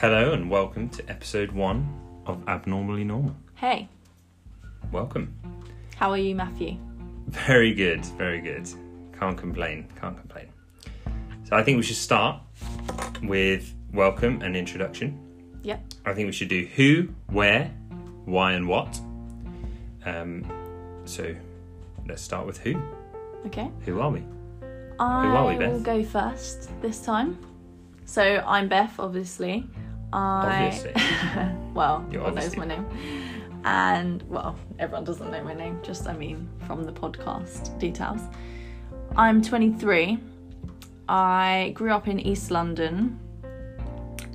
Hello and welcome to episode one of Abnormally Normal. Hey, Welcome. how are you, Matthew? Very good, very good. Can't complain, can't complain. So I think we should start with welcome and introduction. Yep. I think we should do who, where, why, and what. Um, so let's start with who. Okay. Who are we? I are we, will go first this time. So I'm Beth, obviously. I... Obviously. well, You're everyone knows obviously. my name. And, well, everyone doesn't know my name, just, I mean, from the podcast details. I'm 23. I grew up in East London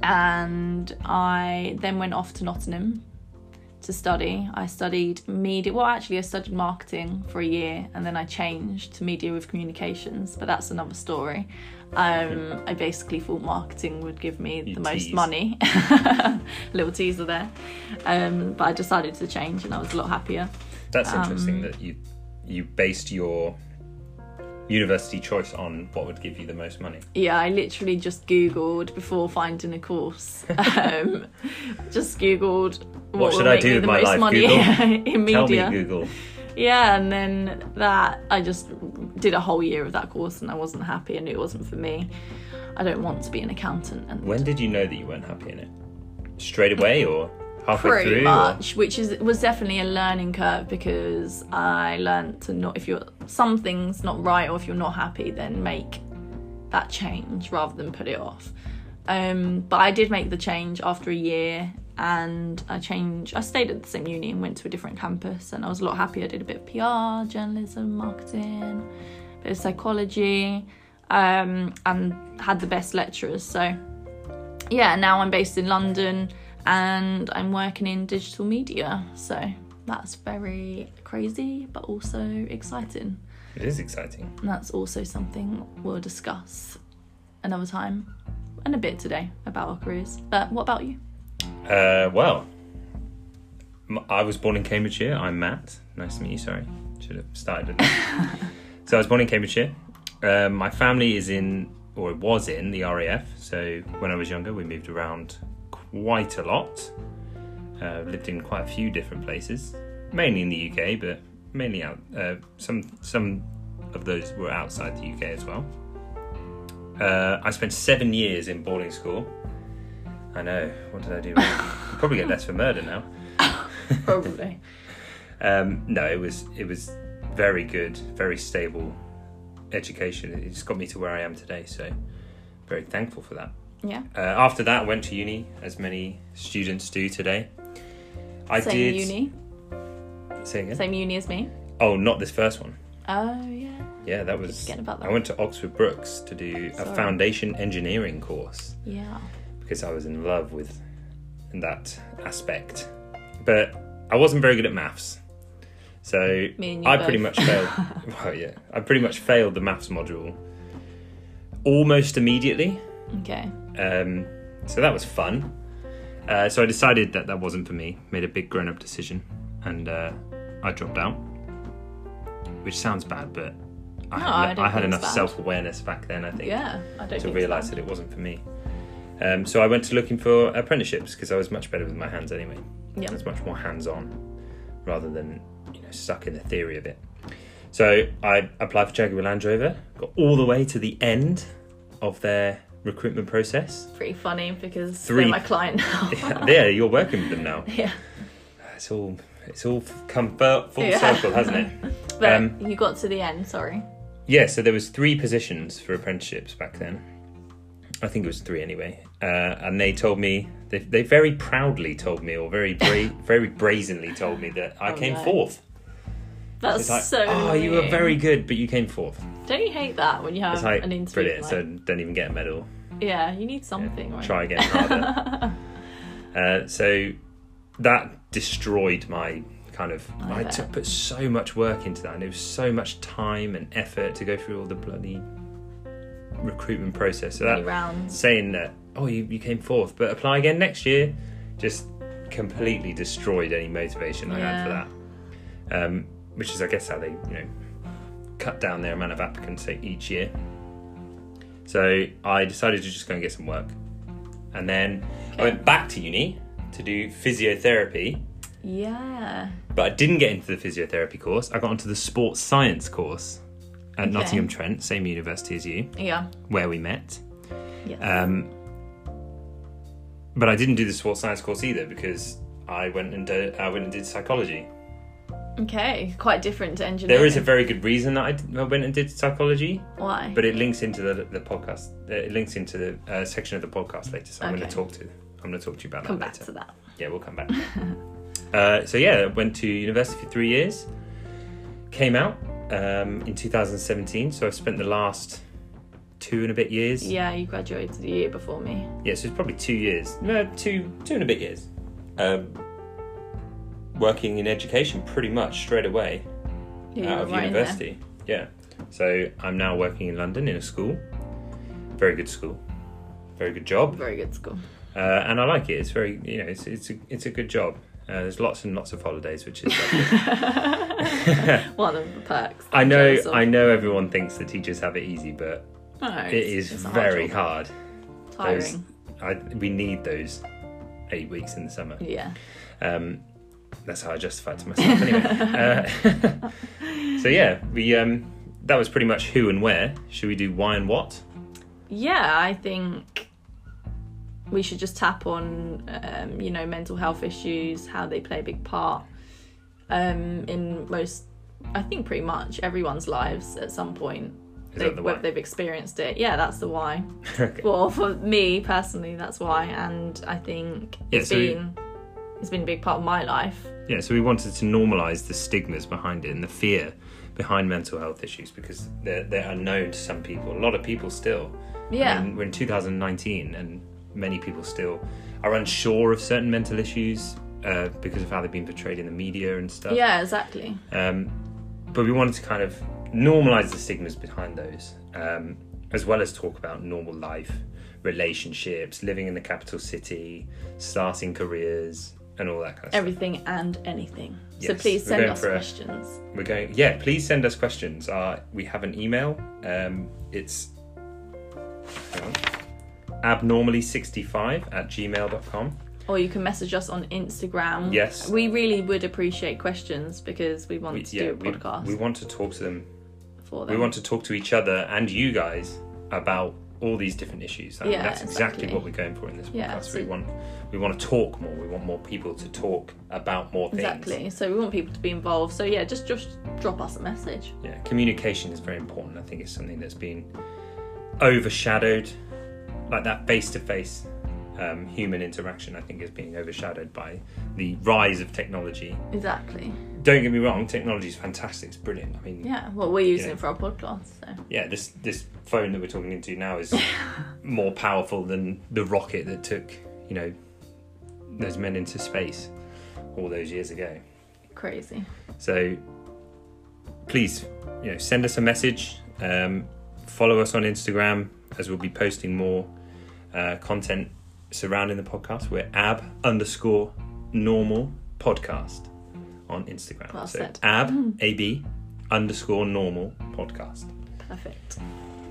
and I then went off to Nottingham to study. I studied media. Well, actually, I studied marketing for a year, and then I changed to media with communications. But that's another story. Um, I basically thought marketing would give me You the most tease. money. Little teaser there. Um, but I decided to change, and I was a lot happier. That's Um, interesting that you you based your university choice on what would give you the most money. Yeah, I literally just googled before finding a course. Um, just googled what, What should I make do with the my most life, money Google? in Tell media. me, Google. Yeah, and then that I just did a whole year of that course and I wasn't happy and it wasn't for me. I don't want to be an accountant and When did you know that you weren't happy in it? Straight away or halfway pretty through? or- much, which is was definitely a learning curve because I learned to not if you're something's not right or if you're not happy, then make that change rather than put it off. Um, but I did make the change after a year and I changed I stayed at the same uni and went to a different campus and I was a lot happier. I did a bit of PR, journalism, marketing, a bit of psychology, um, and had the best lecturers. So yeah, now I'm based in London and I'm working in digital media. So that's very crazy but also exciting. It is exciting. And that's also something we'll discuss another time and a bit today about our careers. But what about you? Uh, well, I was born in Cambridgeshire. I'm Matt. Nice to meet you. Sorry, should have started so I was born in Cambridgeshire. Um, my family is in, or was in, the RAF. So when I was younger, we moved around quite a lot. Uh, lived in quite a few different places, mainly in the UK, but mainly out. Uh, some some of those were outside the UK as well. Uh, I spent seven years in boarding school. I know. What did I do? wrong? Probably get less for murder now. Probably. Um, no, it was it was very good, very stable education. It just got me to where I am today. So very thankful for that. yeah. Uh, after that, I went to uni, as many students do today. I Same did. uni. Say again. Same uni as me. Oh, not this first one. Oh yeah. Yeah, that was. Forget about I went to Oxford Brookes to do a foundation engineering course Yeah. Because I was in love with that aspect. But I wasn't very good at maths. So Me and you I both. pretty much failed. well, yeah, I pretty much failed the maths module almost immediately. Okay. Um, so that was fun. Uh, so I decided that that wasn't for me. Made a big grown-up decision, and uh, I dropped out. Which sounds bad, but I No, had, I I had enough self-awareness back then. I think Yeah. I don't to realise that it wasn't for me. Um, so I went to looking for apprenticeships because I was much better with my hands anyway. Yeah. I was much more hands-on rather than you know stuck in the theory of it. So I applied for Jaguar Land Rover, got all the way to the end of their recruitment process. Pretty funny because Three- they're my client now. Yeah, there, you're working with them now. yeah. It's all it's all come full full Yeah. circle, hasn't it? But Um, you got to the end, sorry. Yeah, so there was three positions for apprenticeships back then. I think it was three anyway. Uh, and they told me they, they very proudly told me, or very bra- very brazenly told me that I Oh, came no. fourth. That's It's like, so oh, you were very good, but you came fourth. Don't you hate that when you have like an interview? brilliant. like- So don't even get a medal. yeah, you need something, right? Try again harder. uh, so that destroyed my kind of. I I, took put so much work into that, and it was so much time and effort to go through all the bloody recruitment process. So that saying that oh you, you came fourth, but apply again next year, just completely destroyed any motivation I had for that. Um, which is I guess how they you know cut down their amount of applicants each year. So I decided to just go and get some work. and then I went back to uni to do physiotherapy. Yeah. But I didn't get into the physiotherapy course. I got onto the sports science course at Okay. Nottingham Trent, same university as you, Yeah. where we met. Yes. Um, but I didn't do the sports science course either because I went and did, I went and did psychology. okay. Quite different to engineering. There is a very good reason that I went and did psychology, Why? but it links into the the podcast. uh, It links into the uh, section of the podcast later. So I'm going to talk to. I'm going to talk to you about Come that Come back later. to that. Yeah, we'll come back. uh, so yeah, I went to university for three years. Came out um, in 2017. So I've spent the last two and a bit years. Yeah, you graduated the year before me. Yeah, so it's probably two years. No, two two and a bit years. Um, working in education pretty much straight away Yeah, out of right university. Yeah. So I'm now working in London in a school. Very good school. Very good job. Very good school. Uh, and I like it. It's very, you know, it's it's a it's a good job. Uh, there's lots and lots of holidays, which is. One of the perks. I know. I know. Everyone thinks the teachers have it easy, but No, it's- is it's a hard very job. hard. Tiring. I, we need those eight weeks in the summer. Yeah. Um, that's how I justify it to myself. Anyway, uh, so yeah, we um, that was pretty much who and where. Should we do why and what? Yeah, I think we should just tap on, um, you know, mental health issues, how they play a big part um, in most, I think, pretty much everyone's lives at some point. Is they, the whether they've experienced it. Yeah, that's the why. okay. Well, for me personally, that's why, and I think Yeah, it's so we- been it's been a big part of my life. Yeah, so we wanted to normalise the stigmas behind it and the fear behind mental health issues because they're they're unknown to some people. A lot of people still. Yeah, I mean, we're in 2019, and many people still are unsure of certain mental issues uh, because of how they've been portrayed in the media and stuff. yeah, exactly. Um, but we wanted to kind of normalize the stigmas behind those, um, as well as talk about normal life, relationships, living in the capital city, starting careers, and all that kind of stuff. Everything and anything. so please send us a- questions. We're going, yeah, please send us questions. Uh, we have an email. Um, it's abnormally65 at gmail.com. Or you can message us on Instagram. Yes. We really would appreciate questions because we want We, to yeah, do a we, podcast we want to talk to them. For them. We want to talk to each other and you guys about all these different issues. I think Yeah, that's exactly, exactly. what we're going for in this Yeah, podcast. so- we want we want to talk more. We want more people to talk about more things. Exactly. So we want people to be involved. So yeah, just just drop us a message. Yeah, communication is very important. I think it's something that's been overshadowed, like that face to face human interaction. I think is being overshadowed by the rise of technology. Exactly. Don't get me wrong, technology is fantastic. It's brilliant. I mean, Yeah. Well, we're using Yeah. it for our podcast. So yeah, this this phone that we're talking into now is more powerful than the rocket that took you know those men into space all those years ago. crazy. So please, you know, send us a message. Um, follow us on Instagram as we'll be posting more uh, content surrounding the podcast. We're ab underscore normal podcast on Instagram. Well so said. ab hmm. ab underscore normal podcast. Perfect.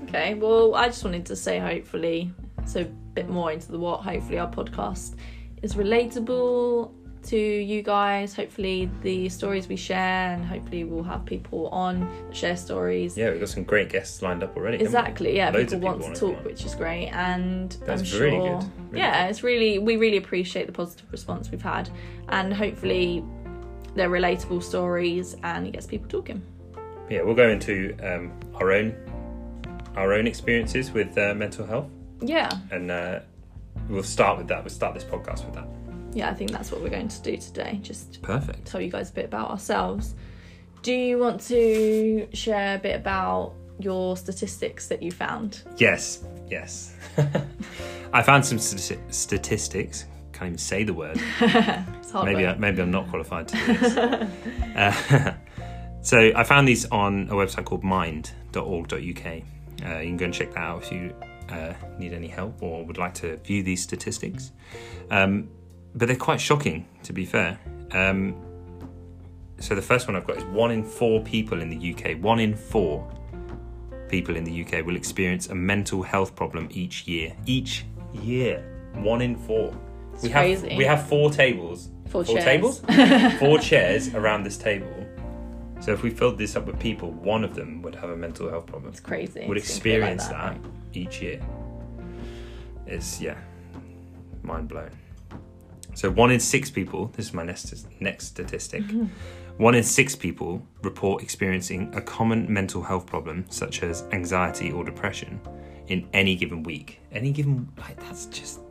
Okay. Well, I just wanted to say, hopefully, so a bit more into the what. Hopefully, our podcast is relatable to you guys. Hopefully, the stories we share, and hopefully, we'll have people on share stories. Yeah, we've got some great guests lined up already. Exactly. Yeah, people want people to wanna talk, on. which is great, and That's I'm sure. really good. Really yeah, good. it's really we really appreciate the positive response we've had, and hopefully, they're relatable stories, and it gets people talking. Yeah, we'll go into um, our own our own experiences with uh, mental health, Yeah, and uh, we'll start with that. We'll start this podcast with that. yeah, I think that's what we're going to do today. Just Perfect. tell you guys a bit about ourselves. Do you want to share a bit about your statistics that you found? Yes, yes. I found some stati- statistics. Can't even say the word. Maybe I, maybe I'm not qualified to do this. uh, so I found these on a website called mind.org.uk. Uh, you can go and check that out if you uh, need any help or would like to view these statistics. Um, but they're quite shocking, to be fair. Um, so the first one I've got is one in four people in the UK. One in four people in the UK will experience a mental health problem each year. Each year. One in four. It's we crazy. have we have four tables. Four four chairs. tables? four chairs around this table. So if we filled this up with people, one of them would have a mental health problem. It's crazy. would think like experience that, right? each year. It's yeah, mind blown. So one in six people. This is my next next statistic. Mm-hmm. One in six people report experiencing a common mental health problem, such as anxiety or depression, in any given week. Any given like that's just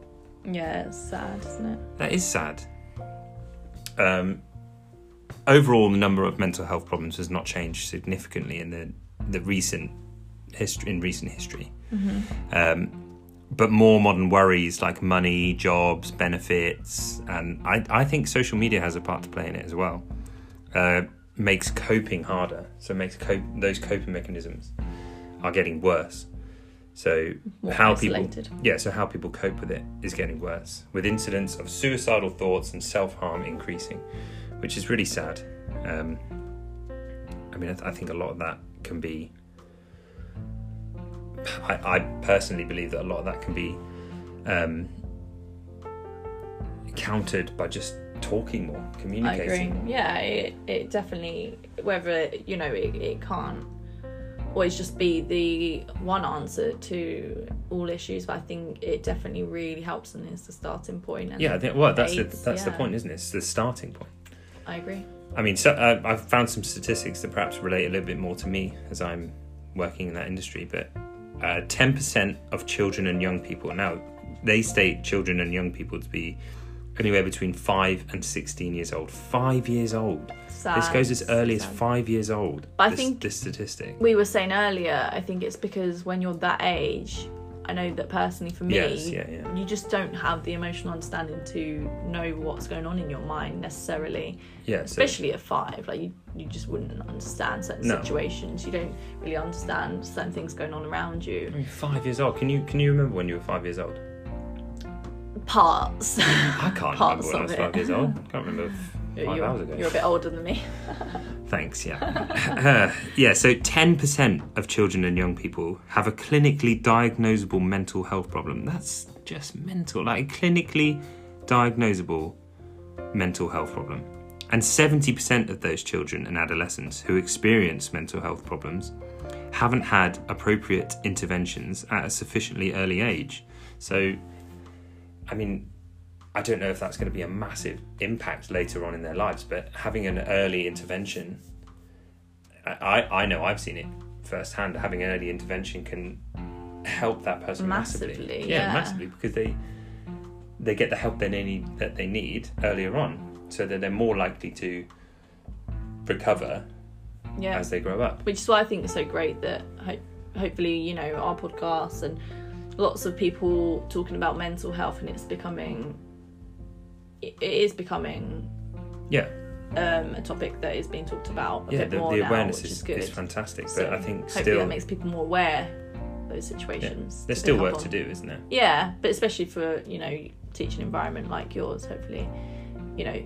Yeah, it's sad, isn't it? that is sad. Um, overall, the number of mental health problems has not changed significantly in the the recent history in recent history. Um, but more modern worries like money, jobs, benefits, and I, I think social media has a part to play in it as well. Uh, makes coping harder, so makes cope those coping mechanisms are getting worse. So More how isolated. people yeah, so how people cope with it is getting worse, with incidents of suicidal thoughts and self harm increasing, which is really sad. Um, I mean, I, th- I think a lot of that can be. I, I personally believe that a lot of that can be um, countered by just talking more, communicating. Yeah, it, it definitely, whether, you know, it, it can't always just be the one answer to all issues, but I think it definitely really helps and is the starting point. And Yeah, I think, well, that's the, that's the point, isn't it? It's the starting point. I agree. I mean, so, uh, I've found some statistics that perhaps relate a little bit more to me as I'm working in that industry. But uh, 10% of children and young people now they state children and young people to be anywhere between five and 16 years old. Five years old. Sad. this goes as early as sad. five years old. But I think- this statistic. we were saying earlier, I think it's because when you're that age, I know that personally for me, Yes, yeah, yeah. you just don't have the emotional understanding to know what's going on in your mind necessarily. Yeah, so, Especially at five, like you, you just wouldn't understand certain No. situations. You don't really understand certain things going on around you. I mean, five years old. Can you can you remember when you were five years old? Parts. I can't Parts remember when I was it. five years old. I Can't remember five you're, hours ago. you're a bit older than me. Thanks, yeah. yeah, so 10% of children and young people have a clinically diagnosable mental health problem. That's just mental, like a clinically diagnosable mental health problem. And 70% of those children and adolescents who experience mental health problems haven't had appropriate interventions at a sufficiently early age. So, I mean, I don't know if that's going to be a massive impact later on in their lives, but having an early intervention, I, I know I've seen it firsthand. Having an early intervention can help that person massively. Massively, yeah. massively because they they get the help they need that they need earlier on, so that they're more likely to recover Yeah. as they grow up. which is why I think it's so great that ho- hopefully you know our podcast and lots of people talking about mental health and it's becoming it is becoming Yeah, um, a topic that is being talked about a yeah. bit The, more the awareness which is, is good. is fantastic, So but I think hopefully still that makes people more aware of those yeah, situations. there's still work to do, isn't there? Yeah, but especially for you know teaching environment like yours, hopefully, you know,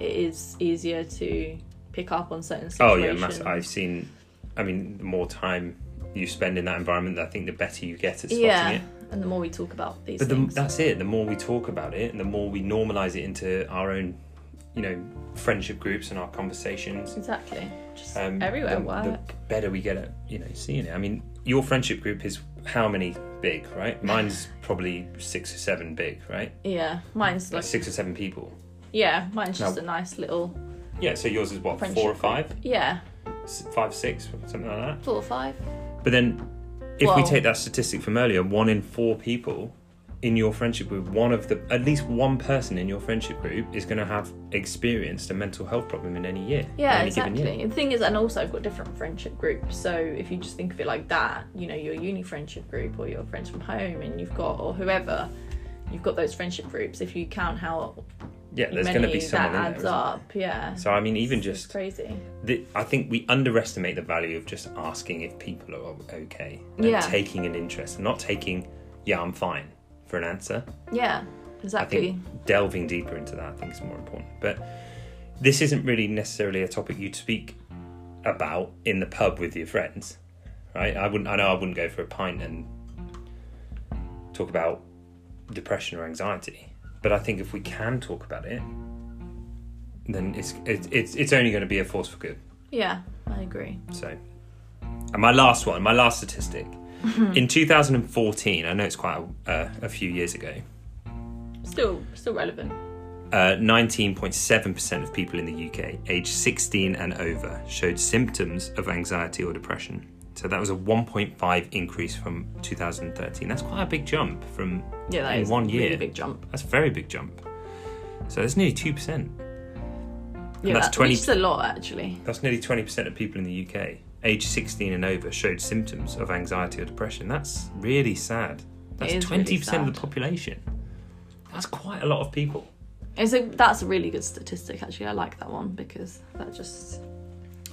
it is easier to pick up on certain situations. Oh yeah, mass- I've seen. I mean, the more time you spend in that environment, I think the better you get at spotting yeah, it. and the more we talk about these But the, things, that's it. The more we talk about it, and the more we normalize it into our own, you know, friendship groups and our conversations, exactly, just um, everywhere the, work. the better we get at, you know, seeing it. I mean, your friendship group is how many big, right? Mine's probably six or seven big, right? Yeah, mine's Like like six or seven people. yeah, mine's just Now- a nice little Yeah. So yours is what four or five, group. Yeah, S- five, six, something like that. four or five. But then, if we take that statistic from earlier, one in four people in your friendship group, one of the at least one person in your friendship group is going to have experienced a mental health problem in any year. Yeah, any given year. exactly. The thing is, and also I've got different friendship groups. So if you just think of it like that, you know, your uni friendship group or your friends from home, and you've got or whoever, you've got those friendship groups. If you count how Yeah, there's going to be that someone in there. adds there? up, yeah. So I mean, even It's- it's just crazy. the, I think we underestimate the value of just asking if people are okay and Yeah. taking an interest, and not taking "yeah, I'm fine" for an answer. Yeah, exactly. I think delving deeper into that, I think, is more important. But this isn't really necessarily a topic you'd speak about in the pub with your friends, right? I wouldn't. I know I wouldn't go for a pint and talk about depression or anxiety. But I think if we can talk about it, then it's it's it's, it's only going to be a force for good. Yeah, I agree. So, and my last one, my last statistic, in 2014, I know it's quite a, uh, a few years ago. Still, still relevant. Uh, 19.7% of people in the UK aged 16 and over showed symptoms of anxiety or depression. So that was a 1.5 increase from 2013. That's quite a big jump from Yeah, that in one year. really big jump. That's a very big jump. So that's nearly 2%. Yeah, that's that, 20 which is a lot actually. That's nearly 20% of people in the UK aged 16 and over showed symptoms of anxiety or depression. That's really sad. That's is 20% really of the population. That's quite a lot of people. It's a, that's a really good statistic actually. I like that one because that just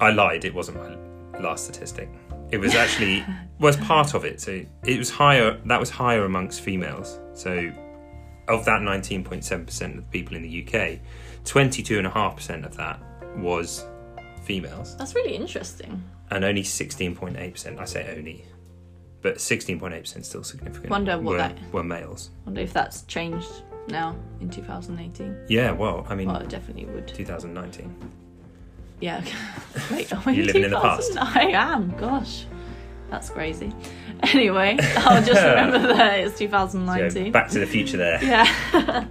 I lied. It wasn't my last statistic. It was actually was part of it. So it was higher. That was higher amongst females. So of that 19.7% of people in the UK, 22.5% of that was females, that's really interesting. and only 16.8%. I say only, but 16.8% still significant. Wonder what were, that- were males. wonder if that's changed now in 2018. Yeah. Well, I mean, Well, it definitely would. 2019. Yeah. Wait, are we You in living in the past? I am. Gosh, that's crazy. Anyway, I'll just remember that it's So 2019. back to the future there. yeah.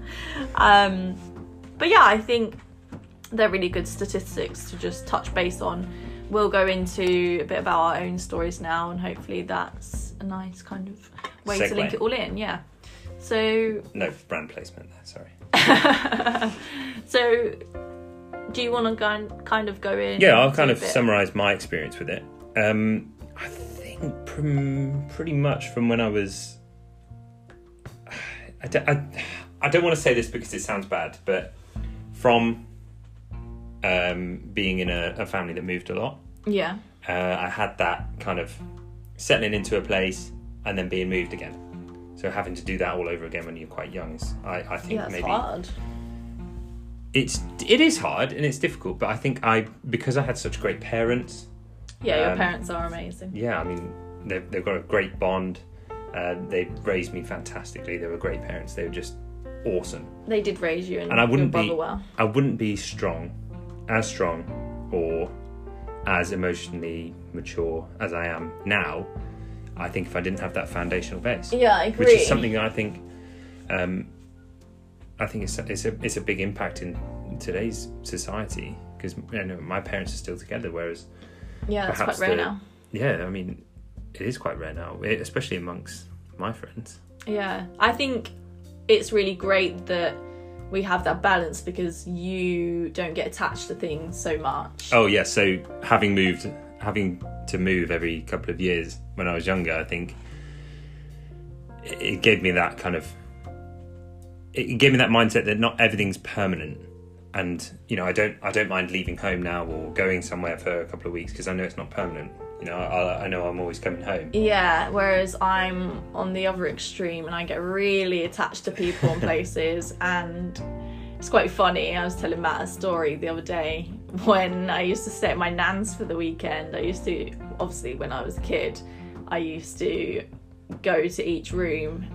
um, but yeah, I think they're really good statistics to just touch base on. We'll go into a bit about our own stories now, and hopefully that's a nice kind of way to link it all in. Yeah. So, No brand placement there. Sorry. so do you want to kind of go in? Yeah, I'll kind of summarise my experience with it. Um, I think prim, pretty much from when I was. I don't, I, I don't want to say this because it sounds bad, but from um, being in a, a family that moved a lot, Yeah. uh, I had that kind of settling into a place and then being moved again. So having to do that all over again when you're quite young is, I, I think Yeah, that's maybe hard. It's it is hard and it's difficult. But I think I because I had such great parents, Yeah, your Um, parents are amazing. yeah, I mean, they've, they've got a great bond. Uh, they raised me fantastically. They were great parents. They were just awesome. They did raise you and, And I wouldn't your be- well. I wouldn't be strong, as strong, or as emotionally mature as I am now. I think if I didn't have that foundational base, Yeah, I agree. which is something I think, um, I think it's a, it's a it's a big impact in today's society because you know, my parents are still together, whereas yeah, that's quite rare the- now. yeah, I mean, it is quite rare now, eh, especially amongst my friends. Yeah, I think it's really great that we have that balance because you don't get attached to things so much. Oh yeah, so having moved, having to move every couple of years when I was younger, I think it it gave me that kind of, it gave me that mindset that not everything's permanent, and you know I don't I don't mind leaving home now or going somewhere for a couple of weeks because I know it's not permanent. You know I, I know I'm always coming home. Yeah, whereas I'm on the other extreme and I get really attached to people and places and it's quite funny. I was telling Matt a story the other day when I used to stay at my nan's for the weekend. I used to obviously when I was a kid, I used to go to each room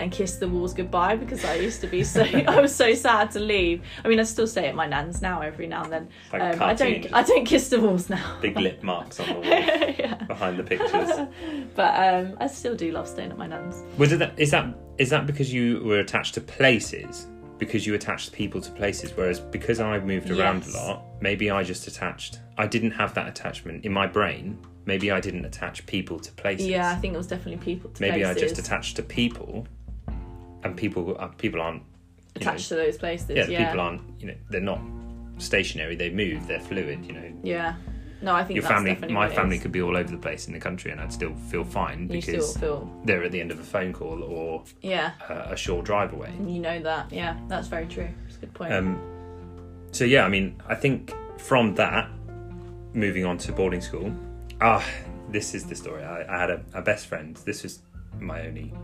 and kiss the walls goodbye because I used to be so I was so sad to leave. I mean I still stay at my nan's now every now and then. Like Um, I don't I don't kiss the walls now. Big lip marks on the wall yeah. behind the pictures. But um, I still do love staying at my nan's. Was it that? Is that is that because you were attached to places? Because you attached people to places, whereas because I moved around Yes. a lot, maybe I just attached. I didn't have that attachment in my brain. Maybe I didn't attach people to places. Yeah, I think it was definitely people to Maybe places. I just attached to people, and people uh, people aren't you know, attached to those places. yeah, Yeah, people aren't you know they're not stationary. They move. They're fluid. You know, Yeah. No, I think your family. My family could be all over the place in the country, and I'd still feel fine You because feel. they're at the end of a phone call or Yeah, a, a short drive away. you know that. Yeah, that's very true. It's a good point. Um, so yeah, I mean, I think from that, moving on to boarding school, ah, this is the story. I, I had a, a best friend. This was my only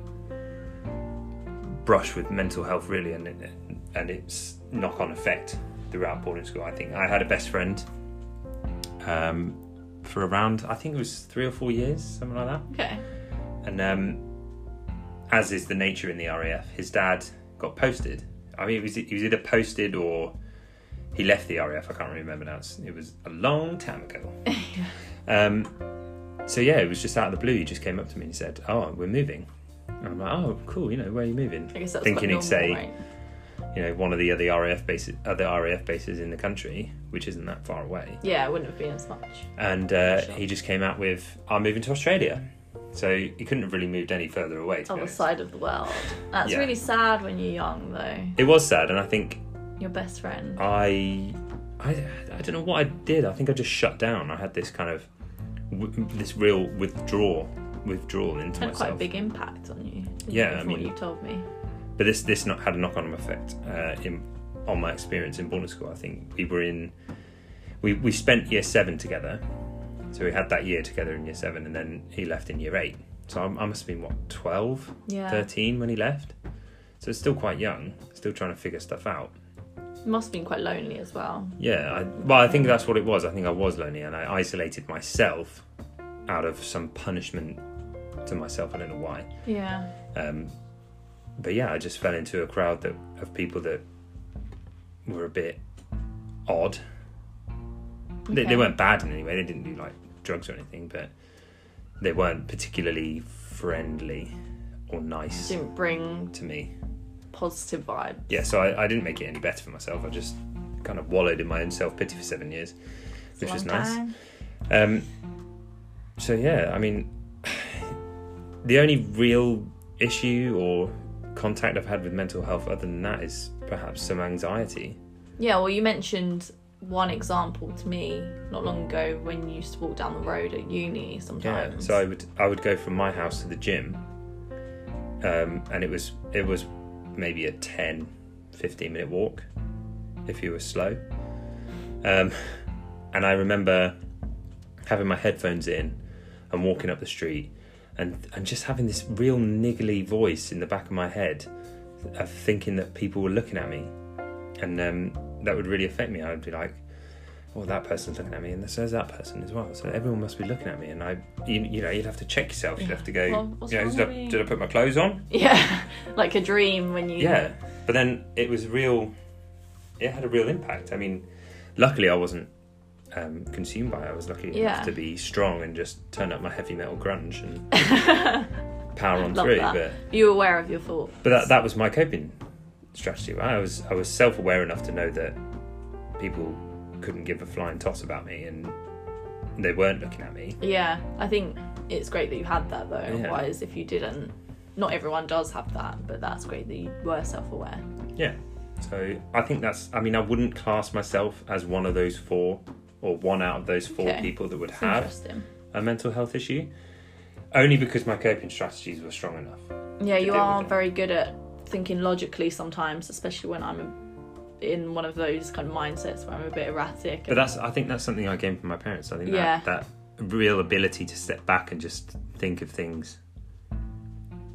brush with mental health, really, and and its knock-on effect throughout boarding school. I think I had a best friend um, for around, I think it was three or four years, something like that okay. and um, as is the nature in the RAF, his dad got posted. I mean, it was, he was either posted or he left the RAF. I can't really remember now. It's, it was a long time ago. um, so yeah, it was just out of the blue. He just came up to me and said, "Oh, we're moving." And I'm like, "Oh, cool. You know, where are you moving?" I guess that's Thinking quite he'd say- right? You know, one of the other RAF bases, other RAF bases in the country, which isn't that far away. Yeah, it wouldn't have been as much. And uh, Sure. he just came out with, "I'm moving to Australia." So he couldn't have really moved any further away. To be Other side of the world. That's Yeah. really sad when you're young, though. It was sad, and I think Your best friend. I, I, I don't know what I did. I think I just shut down. I had this kind of, this real withdrawal, withdrawal into had myself. quite a big impact on you. Yeah, I mean- you told me. But this, this not had a knock-on effect uh, in on my experience in boarding school. I think we were in, we we spent year seven together, so we had that year together in year seven, and then he left in year eight. So I, I must have been what 12, Yeah, 13 when he left. So it's still quite young, still trying to figure stuff out. must have been quite lonely as well. Yeah, I, well, I think that's what it was. I think I was lonely, and I isolated myself out of some punishment to myself. I don't know why, Yeah, um, but yeah, I just fell into a crowd that of people that were a bit odd. They, they weren't bad in any way. They didn't do like drugs or anything, but they weren't particularly friendly or nice didn't bring to me. positive vibes. yeah, so I, I didn't make it any better for myself. I just kind of wallowed in my own self pity for seven years, It's which was nice. Um, so yeah, I mean, the only real issue or contact I've had with mental health other than that is perhaps some anxiety. Yeah, well, you mentioned one example to me not long ago when you used to walk down the road at uni sometimes. Yeah, so I would I would go from my house to the gym, um, and it was it was maybe a 10, 15 minute walk if you were slow. Um, and I remember having my headphones in and walking up the street and and just having this real niggly voice in the back of my head of thinking that people were looking at me. And um, that would really affect me. I'd be like oh that person's looking at me and so is that person as well. So everyone must be looking at me and i you, you know you'd have to check yourself. You'd have to go Well, you know, did, I, did I put my clothes on? Yeah, like a dream when you. yeah. But then it was real it had a real impact. I mean luckily i wasn't um, consumed by it i was lucky Yeah. enough to be strong and just turn up my heavy metal grunge and power on Love through that. but You were aware of your thoughts. but that, that was my coping strategy right? i was i was self-aware enough to know that people couldn't give a flying toss about me and they weren't looking at me Yeah, I think it's great that you had that though. Yeah. Otherwise, if you didn't, not everyone does have that, but that's great that you were self-aware. Yeah. So I think that's. I mean, I wouldn't class myself as one of those four or one out of those four Okay. people that would have a mental health issue, only because my coping strategies were strong enough. Yeah, you are very good at thinking logically sometimes, especially when I'm in one of those kind of mindsets where I'm a bit erratic. But that's. I think that's something I gained from my parents. I think Yeah. that that real ability to step back and just think of things,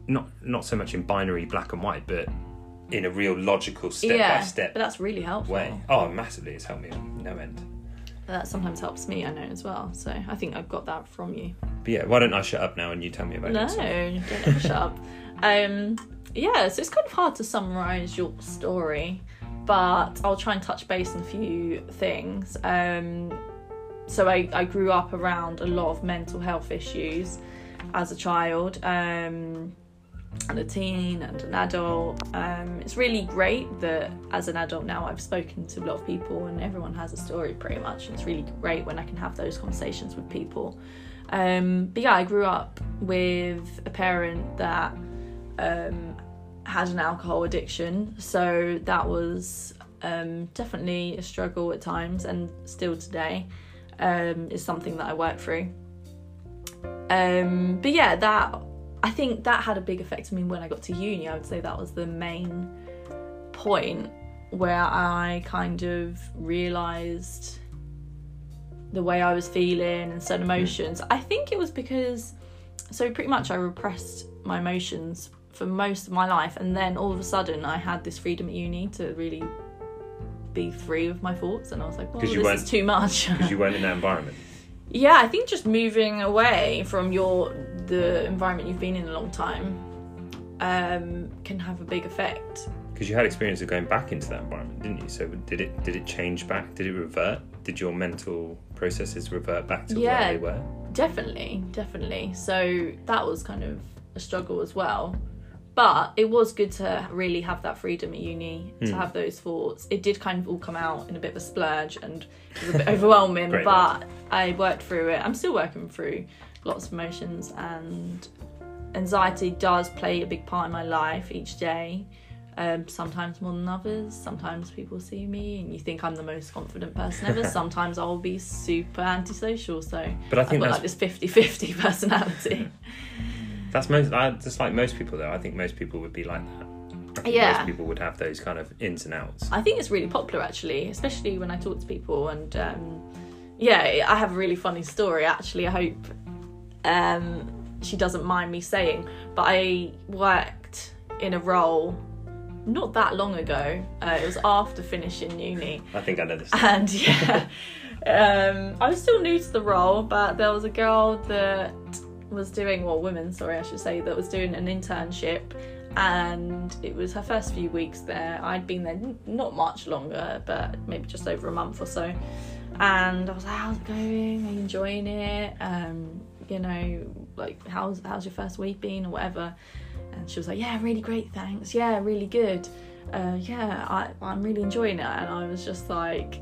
not not so much in binary black and white, but in a real logical step yeah, by step but that's really helpful. way. Oh, massively! It's helped me on no end. That sometimes helps me, I know as well. So I think I've got that from you. But yeah, why don't I shut up now and you tell me about No, yourself? No, don't ever shut up. Um, yeah, so it's kind of hard to summarize your story, but I'll try and touch base on a few things. Um, so I, I grew up around a lot of mental health issues as a child, um, and a teen and an adult. Um, it's really great that as an adult now I've spoken to a lot of people and everyone has a story pretty much. It's really great when I can have those conversations with people. Um, but yeah, I grew up with a parent that um, had an alcohol addiction, so that was um, definitely a struggle at times, and still today um, is something that I work through. Um, but yeah, that I think that had a big effect on me when I got to uni. I would say that was the main point where I kind of realised the way I was feeling and certain mm-hmm. emotions. I think it was because, so pretty much I repressed my emotions for most of my life, and then all of a sudden I had this freedom at uni to really be free with my thoughts, and I was like, well, 'Cause this is too much. Because you weren't in that environment. yeah, I think just moving away from your the environment you've been in a long time um, can have a big effect. Because you had experience of going back into that environment, didn't you? So did it did it change back? Did it revert? Did your mental processes revert back to Yeah. where they were? Definitely, definitely. So that was kind of a struggle as well. But it was good to really have that freedom at uni, to have those thoughts. It did kind of all come out in a bit of a splurge and it was a bit overwhelming, but I worked through it. I'm still working through lots of emotions, and anxiety does play a big part in my life each day. Um, sometimes more than others. Sometimes people see me and you think I'm the most confident person ever. Sometimes I'll be super antisocial. So But I think I've got that's like this 50-50 personality. that's most. I, just like most people, though. I think most people would be like that. Yeah. Most people would have those kind of ins and outs. I think it's really popular actually, especially when I talk to people. And um, yeah, I have a really funny story actually. I hope um, she doesn't mind me saying, but I worked in a role not that long ago. Uh, it was after finishing uni, I think I know this. and yeah, um, I was still new to the role, but there was a girl that was doing, well, women, sorry, I should say, that was doing an internship, and it was her first few weeks there. I'd been there n- not much longer, but maybe just over a month or so. And I was like, "How's it going? Are you enjoying it? Um, you know, like how's how's your first week been or whatever?" And she was like, "Yeah, really great, thanks. Yeah, really good. Uh, yeah, I, I'm really enjoying it." And I was just like,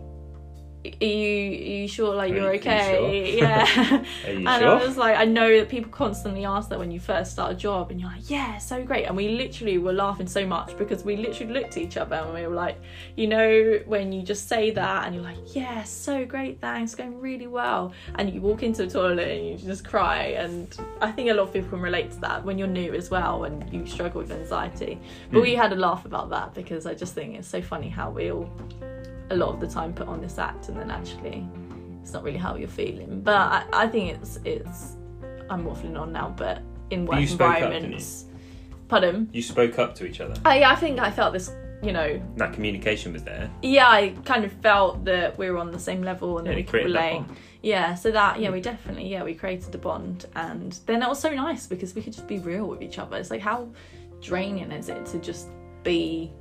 "Are you are you sure? Like you're you- are you okay? sure? Yeah." Are you and sure? I was like, I know that people constantly ask that when you first start a job, and you're like, yeah, so great. And we literally were laughing so much because we literally looked at each other and we were like, you know, when you just say that and you're like, yeah, so great, thanks, going really well. And you walk into the toilet and you just cry. And I think a lot of people can relate to that when you're new as well and you struggle with anxiety. But hmm. we had a laugh about that because I just think it's so funny how we all, a lot of the time, put on this act and then actually it's not really how you're feeling. But I, I think it's it's I'm waffling on now, but in work you spoke up, didn't you? Pardon? You spoke up to each other. I I think I felt this. You know, That communication was there. yeah, I kind of felt that we were on the same level and Yeah, that we could relate. Yeah, so that yeah, we definitely yeah we created a bond, and then that was so nice because we could just be real with each other. It's like how draining is it to just be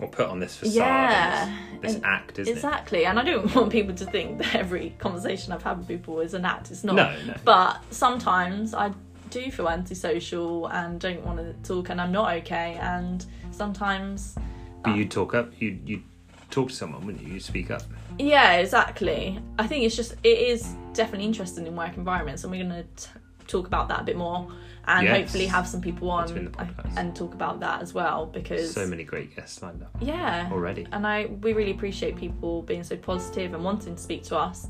Or put on this facade. Yeah, and This, this and- act, isn't exactly? And I don't want people to think that every conversation I've had with people is an act. It's not. No, no. But sometimes I do feel antisocial and don't want to talk, and I'm not okay. And sometimes, But you talk up. You you talk to someone, wouldn't you? You speak up. yeah, exactly. I think it's just it is definitely interesting in work environments, and we're going to talk about that a bit more, and Yes. hopefully have some people on and talk about that as well because So many great guests lined up yeah already. and I we really appreciate people being so positive and wanting to speak to us.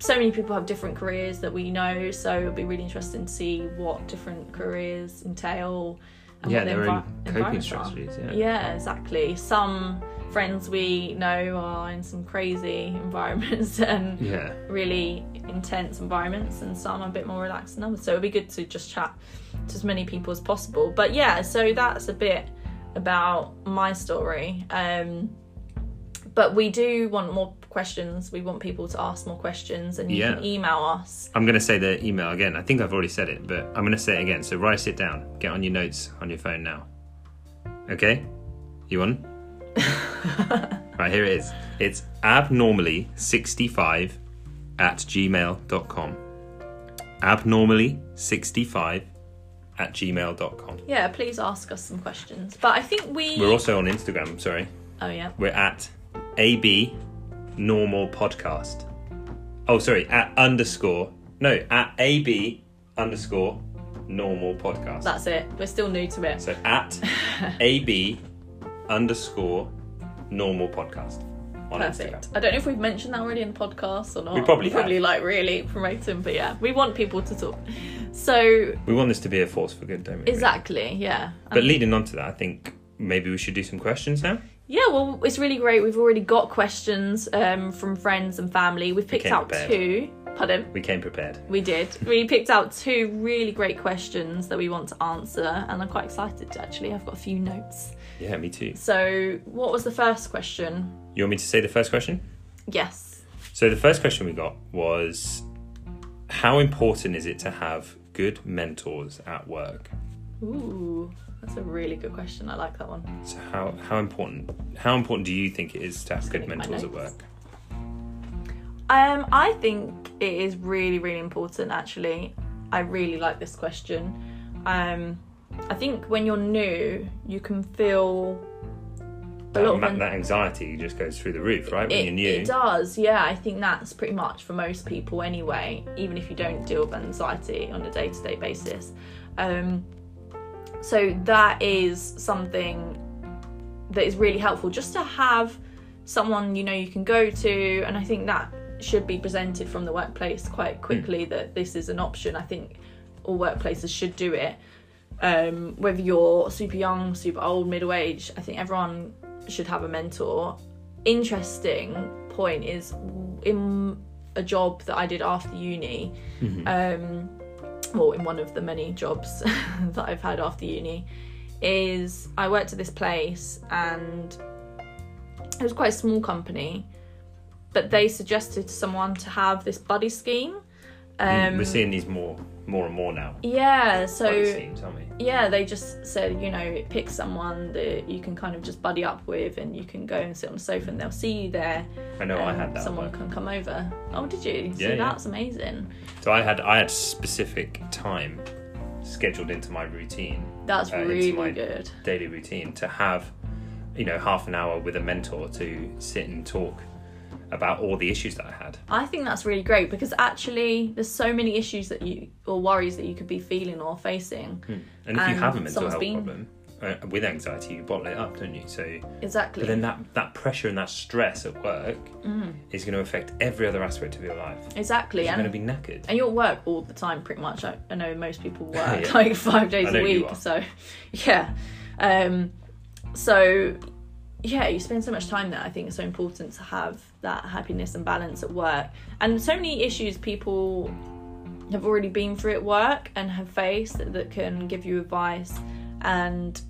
So many people have different careers that we know, so it'll be really interesting to see what different careers entail Yeah, their the own coping strategies. Yeah. Yeah, exactly. Some friends we know are in some crazy environments and Yeah. really intense environments, and some are a bit more relaxed than others. So it'd be good to just chat to as many people as possible. But yeah, so that's a bit about my story. Um, but we do want more questions. We want people to ask more questions, and you Yeah. can email us. I'm going to say the email again. I think I've already said it, but I'm going to say it again. So write it down. Get on your notes on your phone now. Okay? You on? right, here it is. It's abnormally65 at gmail.com. Abnormally65 at gmail.com. Yeah, please ask us some questions. But I think we. We're also on Instagram, sorry. oh yeah. We're at AB Normal Podcast. Oh, sorry, at underscore. No, at AB underscore Normal Podcast. That's it. We're still new to it. so at AB underscore Normal Podcast on Perfect. Instagram. I don't know if we've mentioned that already in the podcast or not. We probably probably like really promoting, but yeah, we want people to talk. So We want this to be a force for good, don't we? exactly, yeah. But leading on to that, I think maybe we should do some questions now. yeah, well, it's really great. We've already got questions um, from friends and family. We've picked out prepared. two. Pardon. We came prepared. We did. We picked out two really great questions that we want to answer, and I'm quite excited to actually. I've got a few notes. Yeah, me too. So, what was the first question? You want me to say the first question? Yes. So the first question we got was how important is it to have good mentors at work? Ooh, That's a really good question. I like that one. So how how important how important do you think it is to have good mentors at work? Um, I think it is really, really important. Actually, I really like this question. Um, I think when you're new, you can feel a lot That, of an- that anxiety just goes through the roof, right? When it, you're new. it does, yeah. I think that's pretty much for most people anyway, even if you don't deal with anxiety on a day to day basis. Um, so that is something that is really helpful just to have someone you know you can go to, and I think that should be presented from the workplace quite quickly that this is an option. I think all workplaces should do it. Um, whether you're super young, super old, middle aged, I think everyone should have a mentor. Interesting point is in a job that I did after uni, um, well, in one of the many jobs that I've had after uni, is I worked at this place and it was quite a small company, but they suggested to someone to have this buddy scheme. Um, We're seeing these more more and more now. yeah, so Buddy schemes, aren't yeah, they just said, you know, pick someone that you can kind of just buddy up with and you can go and sit on the sofa and they'll see you there. I know I had that. Someone work. can come over. Oh, did you? So Yeah, yeah. that's amazing. So I had I had specific time scheduled into my routine, That's Uh, really my- good. daily routine, to have, you know, half an hour with a mentor to sit and talk about all the issues that I had. I think that's really great because actually there's so many issues that you or worries that you could be feeling or facing. And if you have a mental health been- problem uh, with anxiety, you bottle it up, don't you? So, Exactly. but then that that pressure and that stress at work is going to affect every other aspect of your life. exactly. You're And going to be knackered. and you're at work all the time pretty much I, I know most people work Yeah. like five days a week so yeah um so yeah you spend so much time there i think it's so important to have that happiness and balance at work and so many issues people have already been through at work and have faced that, that can give you advice and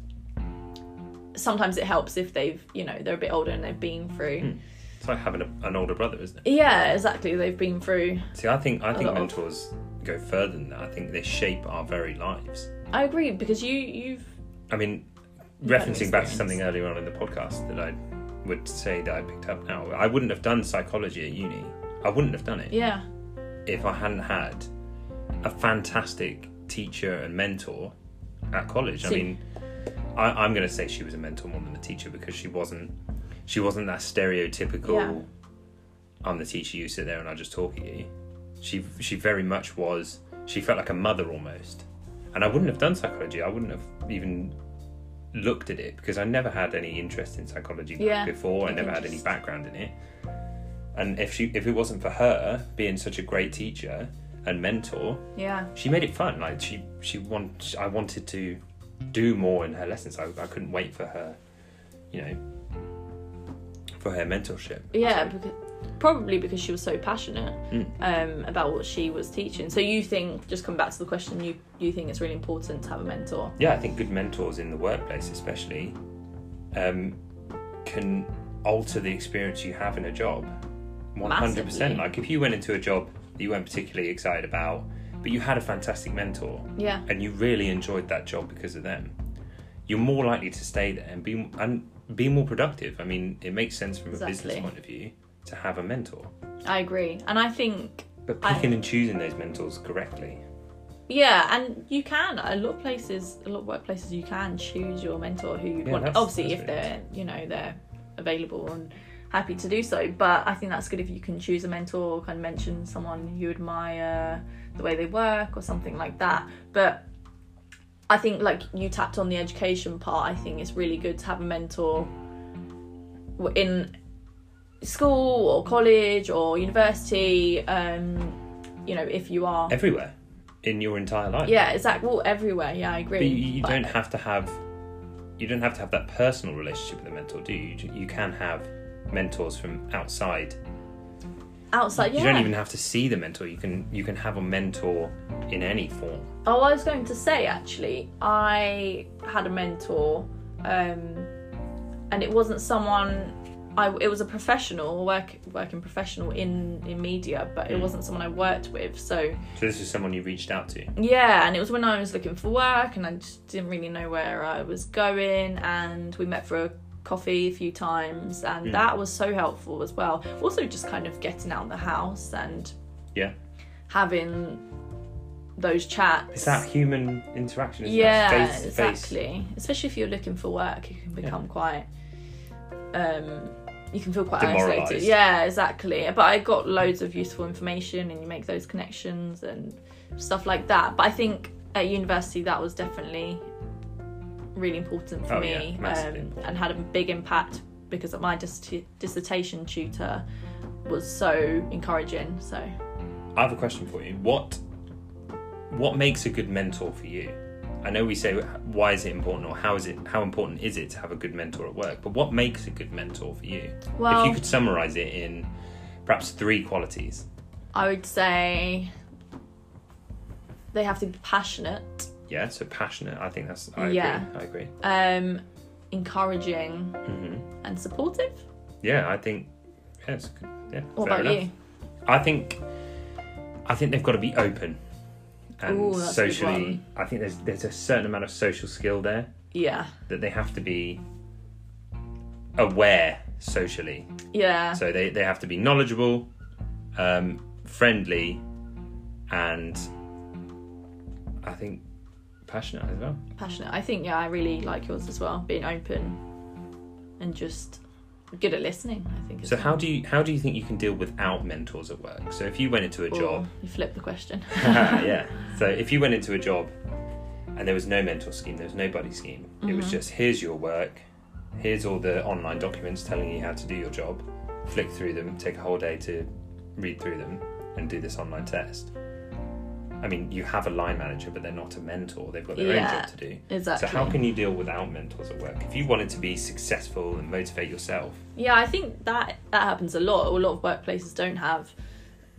sometimes it helps if they've you know they're a bit older and they've been through Hmm. It's like having a, an older brother, isn't it? yeah exactly they've been through See, I think I think of- mentors go further than that. I think they shape our very lives. i agree because you you've I mean, You've had an referencing back to something earlier on in the podcast that I would say that I picked up now. I wouldn't have done psychology at uni. I wouldn't have done it yeah if I hadn't had a fantastic teacher and mentor at college. I mean, I, I'm going to say she was a mentor more than a teacher because she wasn't. She wasn't that stereotypical. Yeah. I'm the teacher. You sit there and I just talk at you. She she very much was. She felt like a mother almost. And I wouldn't have done psychology. I wouldn't have even looked at it because I never had any interest in psychology Yeah, before. I never had any background in it. And if she if it wasn't for her being such a great teacher and mentor, yeah she made it fun. Like she she want I wanted to do more in her lessons. I, I couldn't wait for her, you know, for her mentorship. Yeah, So, because, probably because she was so passionate Mm. um, about what she was teaching. So you think, just come back to the question, you you think it's really important to have a mentor? yeah, I think good mentors in the workplace, especially, um, can alter the experience you have in a job. One hundred percent. Like if you went into a job that you weren't particularly excited about, but you had a fantastic mentor, Yeah, and you really enjoyed that job because of them, you're more likely to stay there and be and be more productive. I mean, it makes sense from a business point of view to have a mentor, I agree, and I think but I- picking and choosing those mentors correctly. yeah, and you can a lot of places, a lot of workplaces, you can choose your mentor who you Yeah, want. that's- Obviously, that's if really they're you know they're available and happy to do so. But I think that's good if you can choose a mentor, kind of mention someone you admire, the way they work, or something like that. But I think like you tapped on the education part. I think it's really good to have a mentor in school or college or university. Um, you know, if you are, Everywhere in your entire life. yeah, exactly. Well, everywhere. Yeah, I agree. But you, you But- don't have to have you don't have to have that personal relationship with a mentor, do you? You- You can have mentors from outside. outside. Yeah. You don't even have to see the mentor. You can you can have a mentor in any form. Oh, I was going to say actually, I had a mentor, um, and it wasn't someone I it was a professional work working professional in in media, but it Mm. wasn't someone I worked with. So So this is someone you reached out to. yeah, and it was when I was looking for work, and I just didn't really know where I was going, and we met for a coffee a few times, and Mm. that was so helpful as well. Also, just kind of getting out of the house and Yeah. having those chats. It's that human interaction. Yeah, it? Face to face. exactly. Especially if you're looking for work, you can become quite. Um, you can feel quite isolated. Yeah, exactly. But I got loads of useful information, and you make those connections and stuff like that. But I think at university that was definitely really important for Oh, me, yeah, um, important. and had a big impact because my dis- dissertation tutor was so encouraging. So I have a question for you. What what makes a good mentor for you? I know we say why is it important or how is it how important is it to have a good mentor at work, but what makes a good mentor for you? if you could summarize it in perhaps three qualities. I would say they have to be passionate, Yeah, so passionate. I think that's I Yeah. agree. I agree. um, encouraging, hmm and supportive. Yeah, I think yeah, it's good. Yeah, What about enough. you? I think I think they've got to be open and Ooh, that's a good socially. I think there's there's a certain amount of social skill there Yeah, that they have to be aware socially. yeah, So they, they have to be knowledgeable, um, friendly, and I think passionate as well. passionate. I think yeah, I really like yours as well. Being open and just good at listening. I think. So well. how do you how do you think you can deal without mentors at work? So if you went into a Or job, You flip the question. yeah. So if you went into a job and there was no mentor scheme, there was no buddy scheme. It Mm-hmm. was just here's your work, here's all the online documents telling you how to do your job. Flick through them, take a whole day to read through them, and do this online test. I mean, you have a line manager, but they're not a mentor. They've got their own job to do. exactly. So how can you deal without mentors at work? If you wanted to be successful and motivate yourself, Yeah, I think that that happens a lot. A lot of workplaces don't have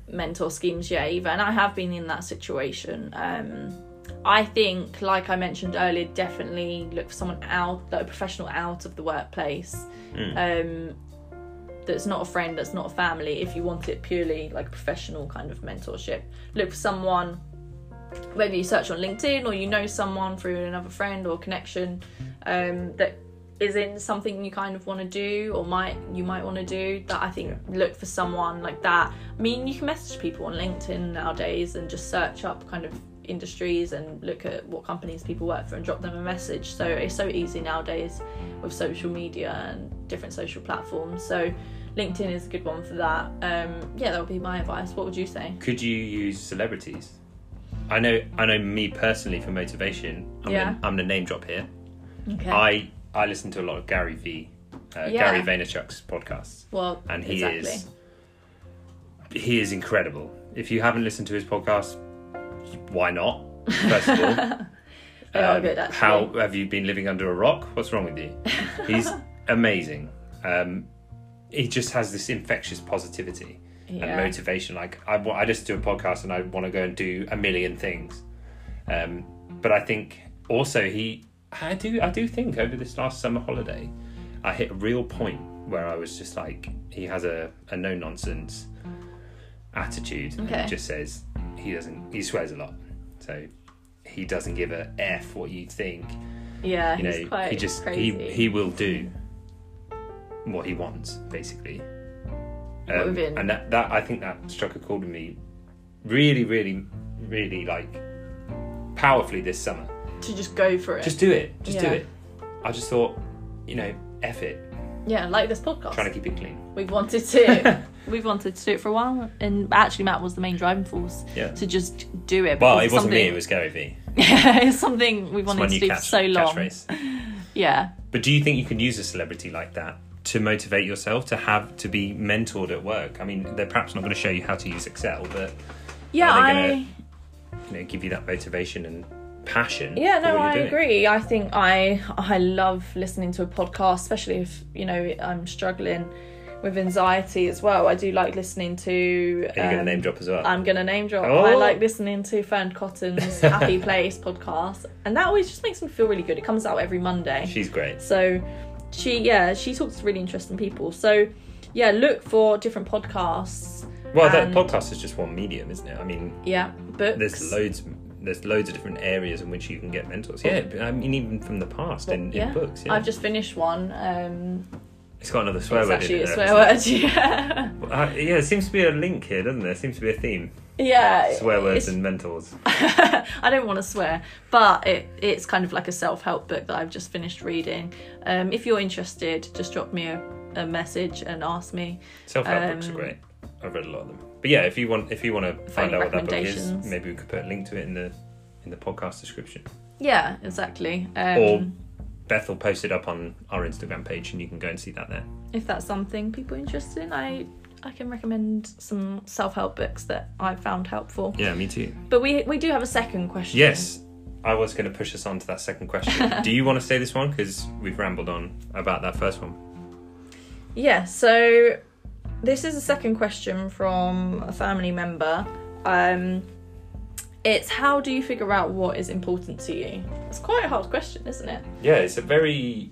mentor schemes yet either, and I have been in that situation. Um, I think, like I mentioned earlier, definitely look for someone out, like a professional out of the workplace. Um, that's not a friend, that's not a family. If you want it purely like a professional kind of mentorship, look for someone. Whether you search on LinkedIn or you know someone through another friend or connection um, that is in something you kind of want to do or might you might want to do that i think look for someone like that. I mean you can message people on linkedin nowadays and just search up kind of industries and look at what companies people work for and drop them a message. So it's so easy nowadays with social media and different social platforms. So linkedin is a good one for that. Um yeah that would be my advice. What would you say? Could you use celebrities? I know, I know. Me personally, for motivation, I'm Yeah. gonna, I'm gonna name drop here. okay I I listen to a lot of Gary V, uh, Yeah. Gary Vaynerchuk's podcasts, well and he exactly is he is incredible. If you haven't listened to his podcast, why not? First of all, Um, good. How have you been living under a rock? What's wrong with you? He's amazing. Um, he just has this infectious positivity and motivation. Like I, I just do a podcast and I want to go and do a million things. Um, but I think also he, I do, I do think over this last summer holiday, I hit a real point where I was just like, he has a, a no nonsense attitude. and Okay. He just says he doesn't. He swears a lot, so he doesn't give a f what you think. yeah You he's know, quite he just crazy he he will do what he wants basically. What Um, and that, that I think that struck a chord with me really, really, really like powerfully this summer. to just go for it Just do it. Just do it. I just thought, you know, F it. yeah like this podcast Trying to keep it clean. We've wanted to. we've wanted to do it for a while, and actually, Matt was the main driving force Yeah. to just do it. Well, it wasn't me, it was Gary V. Yeah, it's something we It's my wanted to new do for so long. catchphrase. Yeah, But do you think you can use a celebrity like that to motivate yourself to have to be mentored at work? I mean, they're perhaps not going to show you how to use Excel, but yeah, Are they I. gonna- you know, give you that motivation and passion. Yeah, no, I doing. agree. I think I I love listening to a podcast, especially if you know I'm struggling with anxiety as well. I do like listening to. Are you going to um, name drop as well? I'm gonna name drop. Oh. I like listening to Fearne Cotton's Happy Place podcast, and that always just makes me feel really good. It comes out every Monday. She's great. So she yeah she talks to really interesting people. So yeah, look for different podcasts. Well, that podcast is just one medium, isn't it? I mean, Yeah, books. there's loads. There's loads of different areas in which you can get mentors. Yeah, I mean, even from the past in, yeah. in books. Yeah. I've just finished one. Um, it's got another swear it's word. actually in a swear word. Yeah, it? Uh, yeah, there seems to be a link here, doesn't there? There seems to be a theme. Yeah. Swear words and mentors. I don't want to swear, but it, it's kind of like a self help book that I've just finished reading. Um, if you're interested, just drop me a, a message and ask me. Self help books are Um, great. I've read a lot of them. But yeah, if you want, if you want to find out what that book is, maybe we could put a link to it in the in the podcast description. Yeah, exactly. Um, Or Beth will post it up on our Instagram page, and you can go and see that there. if that's something people are interested in, I I can recommend some self help books that I found helpful. Yeah, me too. But we we do have a second question. Yes, I was going to push us on to that second question. Do you want to say this one because we've rambled on about that first one? Yeah, so this is a second question from a family member. Um, it's how do you figure out what is important to you? It's quite a hard question, isn't it? Yeah, it's a very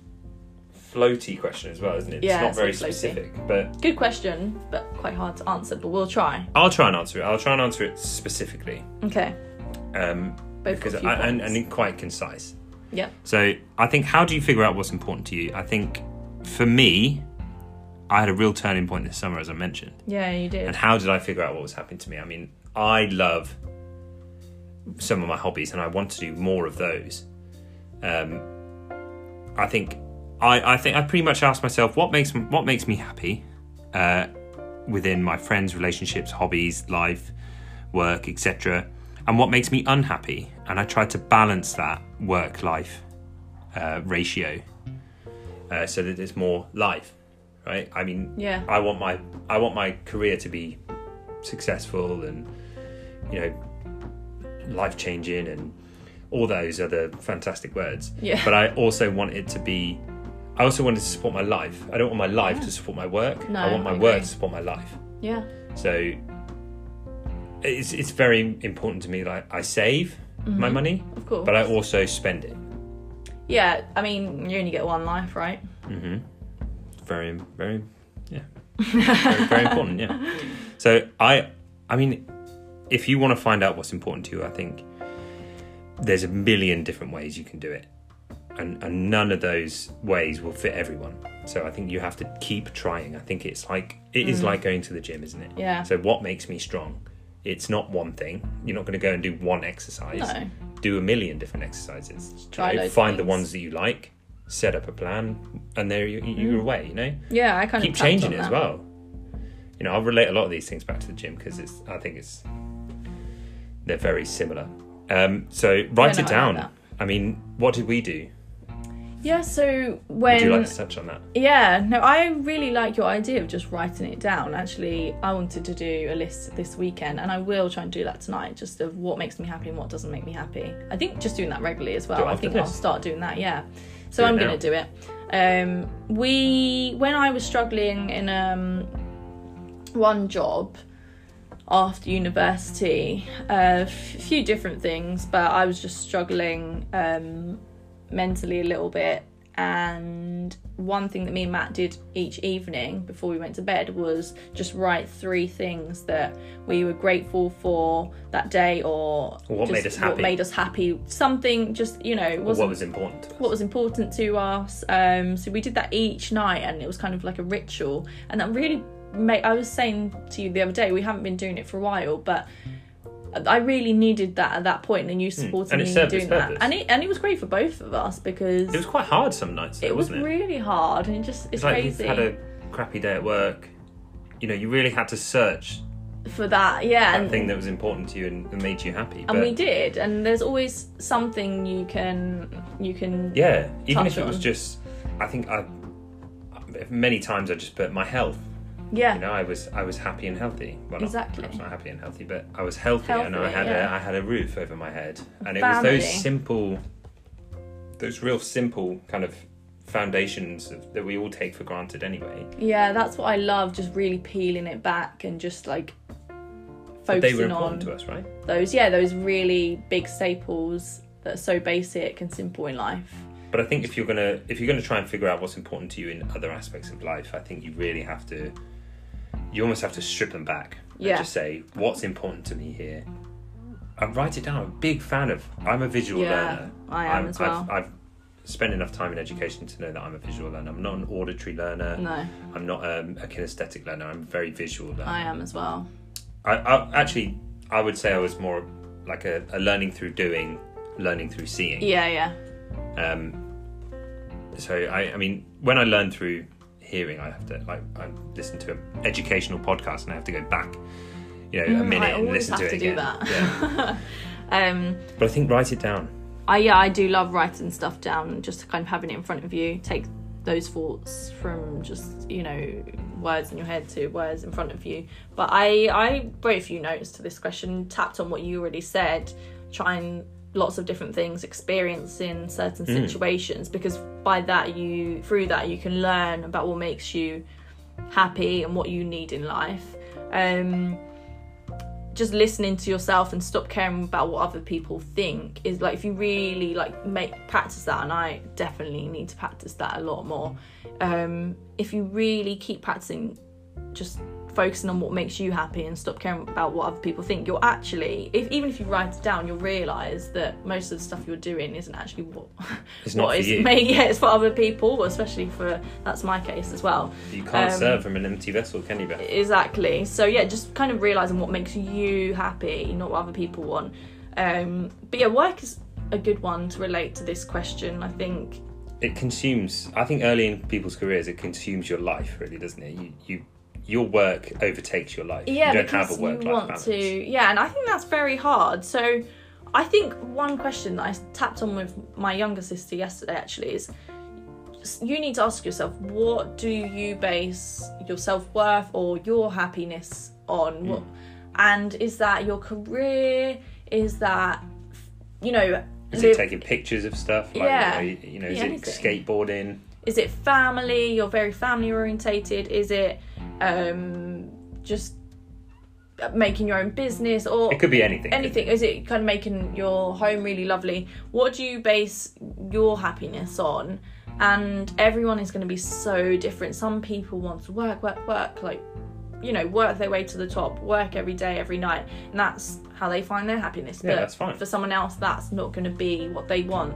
floaty question as well, isn't it? Yeah, it's not very floaty. specific, but Good question, but quite hard to answer, but we'll try. I'll try and answer it. I'll try and answer it specifically Okay. um, Both because got a few I, and, and quite concise. Yeah. So I think how do you figure out what's important to you? I think for me, I had a real turning point this summer, as I mentioned. Yeah, you did. And how did I figure out what was happening to me? I mean, I love some of my hobbies and I want to do more of those. Um, I think I, I think I pretty much asked myself what makes what makes me happy uh, within my friends, relationships, hobbies, life, work, etc., and what makes me unhappy. And I tried to balance that work life uh, ratio uh, so that there's more life, right? I mean, Yeah. I want my I want my career to be successful and you know life changing and all those other fantastic words. Yeah. But I also want it to be I also wanted to support my life. I don't want my life to support my work. No, I want my I work to support my life. Yeah. So it's it's very important to me that I save my money, Of course. but I also spend it. yeah, I mean, you only get one life, right? Mm-hmm. Very, very, yeah, very, very important. Yeah. So I, I mean, if you want to find out what's important to you, I think there's a million different ways you can do it, and and none of those ways will fit everyone. So I think you have to keep trying. I think it's like it is like going to the gym, isn't it? Yeah. So what makes me strong? It's not one thing. You're not going to go and do one exercise. No. Do a million different exercises. try You know, find the ones that you like. Set up a plan, and there you, you're away. You know, Yeah, I kind keep of touched changing it as well. You know, I'll relate a lot of these things back to the gym because it's. I think it's. They're very similar. Um, so write it I down. I mean, what did we do? Yeah, so Would when you like to touch on that? Yeah, no, I really like your idea of just writing it down. Actually, I wanted to do a list this weekend, and I will try and do that tonight, just of what makes me happy and what doesn't make me happy. I think just doing that regularly as well. I think. I'll start doing that. Yeah, so Do I'm going to do it. Um, we when I was struggling in um, one job after university, a f- few different things, but I was just struggling um, mentally a little bit. And one thing that me and Matt did each evening before we went to bed was just write three things that we were grateful for that day, or what made us happy. What made us happy? Something just you know what was important to us? what was important to us. Um, so we did that each night, and it was kind of like a ritual, and that really made. I was saying to you the other day, we haven't been doing it for a while, but I really needed that at that point, and you supported Hmm. And me in doing that, and it and it was great for both of us because It was quite hard some nights, though, it was it? really hard, and it just it's It's like crazy you've had a crappy day at work. You know, you really had to search for that. Yeah, that and, thing that was important to you and, and made you happy. and we did, and there's always something you can you can yeah, even if it was just, I think I many times I just put my health. Yeah You know, I was I was happy and healthy. Well, not, Exactly. perhaps not happy and healthy, but I was healthy, and I had yeah. a I had a roof over my head, and it Family. was those simple, those real simple kind of foundations of, that we all take for granted anyway. Yeah, that's what I love, just really peeling it back and just like But they were focusing on to us, right? those, yeah, those really big staples that are so basic and simple in life. But I think if you're gonna if you're gonna try and figure out what's important to you in other aspects of life, I think you really have to. You almost have to strip them back. and Yeah. just say what's important to me here. And write it down. I'm a big fan of. I'm a visual Yeah, learner. I am I'm- as well. I've, I've spent enough time in education to know that I'm a visual learner. I'm not an auditory learner. No, I'm not um, a kinesthetic learner. I'm a very visual learner. I am as well. I, I actually I would say I was more like a, a learning through doing, learning through seeing. Yeah, yeah. Um, so I, I mean, when I learn through hearing, I have to like I listen to an educational podcast and I have to go back, you know, a Mm, minute and listen to have it to do again. Yeah. Um, But I think write it down. I yeah, I do love writing stuff down, just to kind of having it in front of you. Take those thoughts from just you know words in your head to words in front of you. But I I wrote a few notes to this question, tapped on what you already said, trying lots of different things, experiencing certain situations because by that you through that you can learn about what makes you happy and what you need in life. Um, just listening to yourself and stop caring about what other people think is like if you really like make practice that and I definitely need to practice that a lot more um if you really keep practicing just focusing on what makes you happy and stop caring about what other people think you're actually if even if you write it down you'll realize that most of the stuff you're doing isn't actually what It's not what for is you. made yeah it's for other people especially for that's my case as well You can't Um, serve from an empty vessel, can you, Beth? Exactly. So yeah, just kind of realizing what makes you happy, not what other people want. Um, but yeah, work is a good one to relate to this question. I think. It consumes. I think early in people's careers, it consumes your life, really, doesn't it? You, you your work overtakes your life. Yeah, you don't because have a work you life want balance. to. Yeah, and I think that's very hard. So, I think one question that I tapped on with my younger sister yesterday actually is you need to ask yourself what do you base your self-worth or your happiness on mm. what and is that your career is that you know Is live- it taking pictures of stuff? Like, Yeah. You know, you know is Yeah, it anything. skateboarding? is it family you're very family orientated is it um just making your own business or It could be anything. anything is it kind of making your home really lovely what do you base your happiness on and everyone is going to be so different some people want to work work work like you know work their way to the top work every day every night and that's how they find their happiness Yeah, but that's fine. for someone else that's not going to be what they want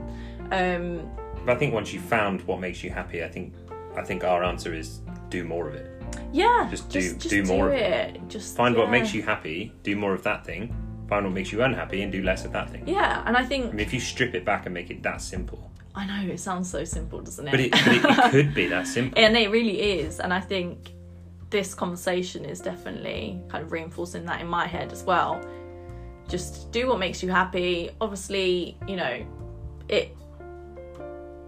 um But I think once you've found what makes you happy, I think I think our answer is do more of it. Yeah Just do- just, do more of it. just Find what makes you happy, do more of that thing. Find what makes you unhappy, and do less of that thing. yeah and i I think mean, if you strip it back and make it that simple, i know it sounds so simple doesn't it? But it, but it, it could be that simple. and it really is and i think this conversation is definitely kind of reinforcing that in my head as well. Just do what makes you happy. Obviously you know it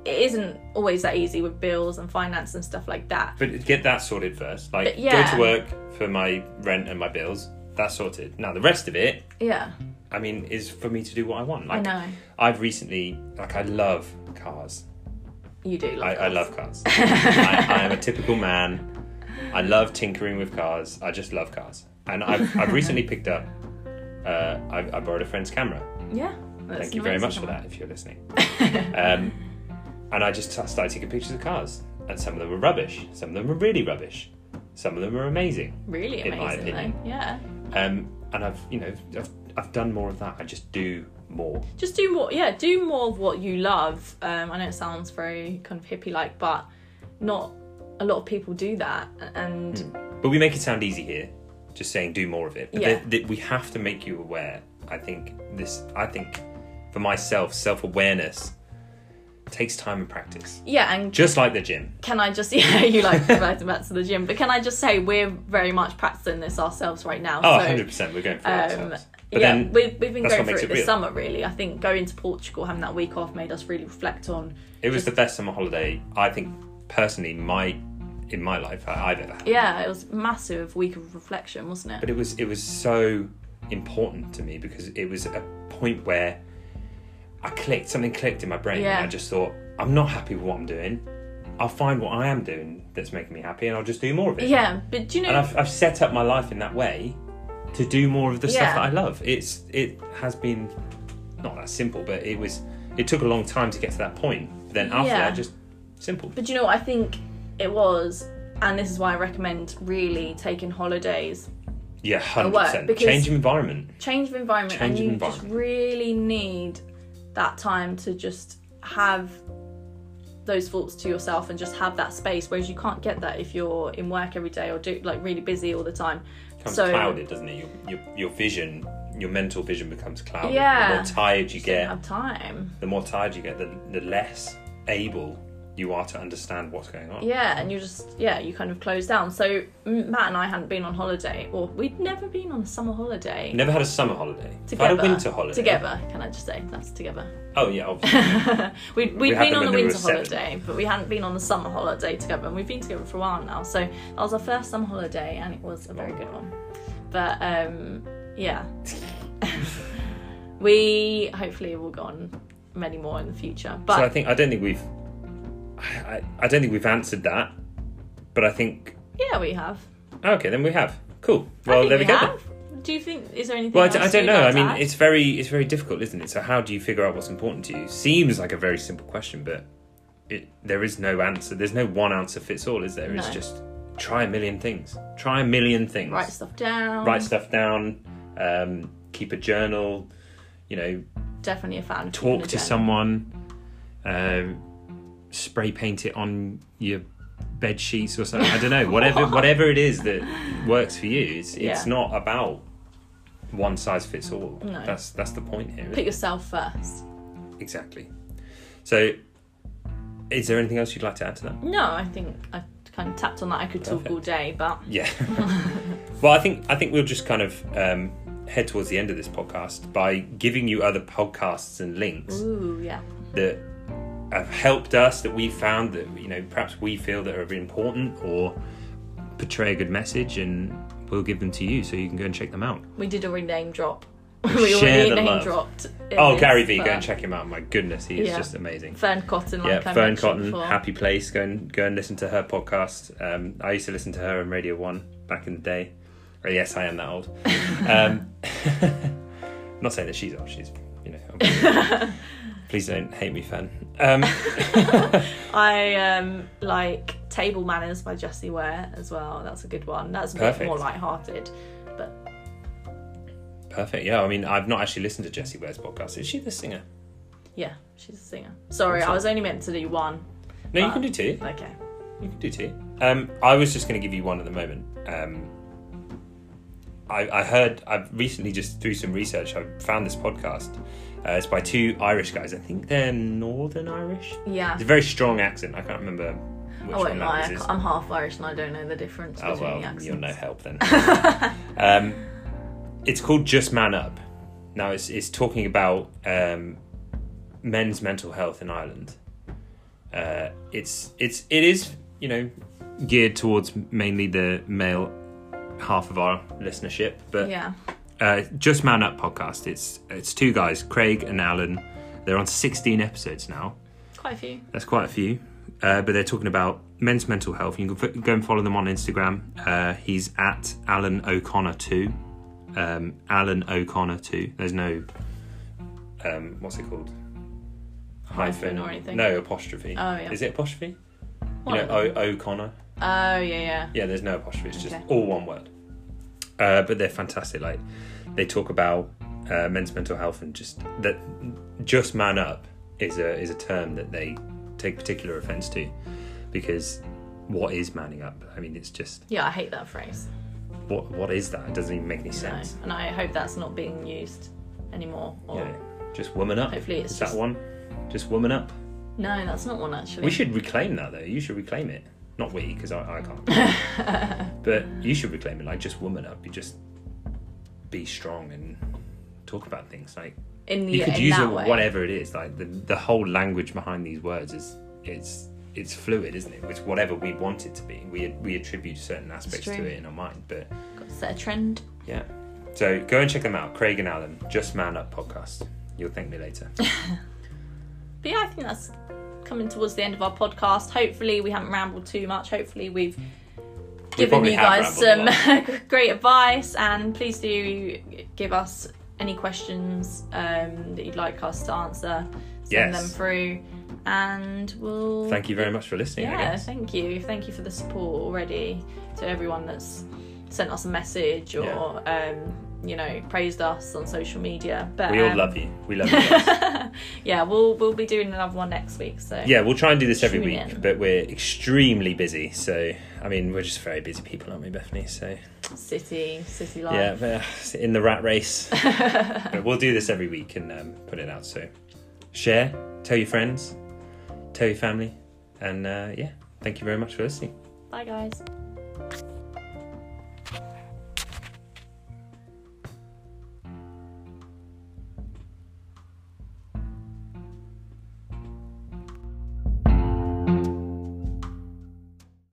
it isn't always that easy with bills and finance and stuff like that But get that sorted first. Like, But yeah. go to work for my rent and my bills. That's sorted. Now the rest of it, yeah I mean, is for me to do what I want. i Like, know I've recently, like, I love cars. you do love I, I cars. love cars. I, I am a typical man. I love tinkering with cars. I just love cars. And I've, I've recently picked up. Uh, I, I borrowed a friend's camera. yeah Thank you very much for that, if you're listening. um, and I just started taking pictures of cars, and some of them were rubbish. Some of them were really rubbish. Some of them were amazing. really in my opinion. though yeah Um, and I've, you know, I've, I've done more of that. I just do more. just do more yeah do more of what you love um i know it sounds very kind of hippie like but not a lot of people do that and But we make it sound easy here, just saying do more of it. But Yeah. th- th- we have to make you aware. I think this. I think for myself, self awareness takes time and practice, yeah and just like the gym. can I just yeah you like back to the gym but can I just say we're very much practicing this ourselves right now Oh, so 100 percent. We're going for it um, ourselves. But yeah then we've, we've been going through it it this real. summer really I think going to Portugal having that week off made us really reflect on it was just- the best summer holiday. I think personally, my in my life I- I've ever had. yeah it was a massive week of reflection wasn't it But it was it was so important to me because it was a point where I clicked something clicked in my brain. Yeah. And I just thought I'm not happy with what I'm doing. I'll find what I am doing that's making me happy, and I'll just do more of it. yeah but do you know And I've, I've set up my life in that way to do more of the Yeah. stuff that I love. It's it has been not that simple, but it was it took a long time to get to that point. But then after Yeah. that, just simple. But you know what I think it was, and this is why I recommend really taking holidays, Yeah, hundred percent. Change of environment. change of environment, Change and of you environment. just really need that time to just have those thoughts to yourself and just have that space. Whereas you can't get that if you're in work every day or do like really busy all the time. becomes so clouded, doesn't it? Your, your your vision, your mental vision becomes clouded. Yeah. The more tired you get, have time. the more tired you get, the, the less able you are to understand what's going on. Yeah, and you just yeah, you kind of close down. So Matt and I hadn't been on holiday, or we'd never been on a summer holiday Never had a summer holiday. Together. had a winter holiday. Together, can I just say that's together. Oh yeah, obviously. we'd We we'd had been on the when they were winter holiday, but we hadn't been on the summer holiday together, and we've been together for a while now. So that was our first summer holiday, and it was a very good one. But um, yeah, we hopefully will go on many more in the future. But so I think I don't think we've. I, I don't think we've answered that, but I think yeah, we have. okay. Then we have. Cool. Well, there we, go. have. Do you think is there anything? Well, I, else d- I don't you'd know. like I to mean, add? it's very it's very difficult, isn't it? So how do you figure out what's important to you? Seems like a very simple question, but it there is no answer. There's no one answer fits all, is there? It's No. just try a million things. Try a million things. write stuff down. Write stuff down. Um, keep a journal. You know, Definitely a fan. of keeping talk a to journal. someone. Um, spray paint it on your bed sheets or something. I don't know. Whatever whatever it is that works for you. It's it's Yeah. not about one size fits all. No. That's that's the point here. Put yourself first. Exactly. So, is there anything else you'd like to add to that? No, I think I kind of tapped on that. I could talk all day, but Yeah. well, I think I think we'll just kind of um, head towards the end of this podcast by giving you other podcasts and links ooh, yeah. that have helped us that we found that you know perhaps we feel that are important or portray a good message, and we'll give them to you so you can go and check them out. We did already name drop. We already name love. dropped. Oh, this, Gary V, go and check him out. My goodness, he is Yeah. just amazing. Fearne Cotton, like yeah, I Fearne Cotton, before. Happy Place. Go and go and listen to her podcast. Um, I used to listen to her on Radio One back in the day. Oh, yes, I am that old. Um, not saying that she's old. She's you know. Please don't hate me, Fearne. Um, I um, like Table Manners by Jessie Ware as well. That's a good one. That's a bit more light-hearted. But perfect. Yeah, I mean, I've not actually listened to Jessie Ware's podcast. Is she the singer? yeah, she's a singer. Sorry, I was only meant to do one. No, you But- can do two. Okay. You can do two. Um, I was just going to give you one at the moment. Um, I, I heard, I've recently just through some research, I found this podcast. Uh, it's by two Irish guys. I think they're Northern Irish. Yeah. It's a very strong accent. I can't remember which I won't lie. I am half Irish and I don't know the difference Oh between well, the accents. you're no help then. um, it's called Just Man Up. Now it's it's talking about um, men's mental health in Ireland. Uh, it's it's it is you know geared towards mainly the male half of our listenership, but Yeah. Uh, Just Man Up podcast. It's it's two guys, Craig and Alan. They're on 16 episodes now. Quite a few. That's quite a few. Uh, but they're talking about men's mental health. You can go- go and follow them on Instagram. Uh, he's at Alan O'Connor two. Um, Alan O'Connor two. There's no um, what's it called? Hyphen or anything. No apostrophe. Oh, yeah. Is it apostrophe? One you know, o- O'Connor. Oh yeah, yeah. Yeah, there's no apostrophe. It's just all one word. Uh, but they're fantastic. Like they talk about uh, men's mental health and just that. Just man up is a is a term that they take particular offence to, because what is manning up? I mean, it's just Yeah, I hate that phrase. what what is that? It doesn't even make any No. sense. And I hope that's not being used anymore. Or Yeah, just woman up. hopefully it's is just that one? Just woman up. No, that's not one actually. We should reclaim that though. You should reclaim it. Not we, because I, I can't. but you should reclaim it. Like just woman up. You just be strong and talk about things. Like in the you could use way. whatever it is. Like the the whole language behind these words is it's it's fluid, isn't it? It's whatever we want it to be. We we attribute certain aspects to it in our mind. But Got to set a trend. yeah. So go and check them out. Craig and Alan, Just Man Up podcast. You'll thank me later. But yeah, I think that's coming towards the end of our podcast. Hopefully, we haven't rambled too much. Hopefully, we've given you guys some great advice. And please do give us any questions um, that you'd like us to answer. Send Yes. them through, and we'll. Thank you very much for listening. Yeah, thank you. Thank you for the support already to everyone that's sent us a message or um, you know praised us on social media. But We all um, love you. We love you yeah, we'll we'll be doing another one next week. So yeah, we'll try and do this every week, in. but we're extremely busy. So, I mean, we're just very busy people, aren't we, Bethany? So, city city life. yeah, but, in the rat race. but we'll do this every week and um, put it out. So, share, tell your friends, tell your family, and uh, yeah, thank you very much for listening. Bye guys.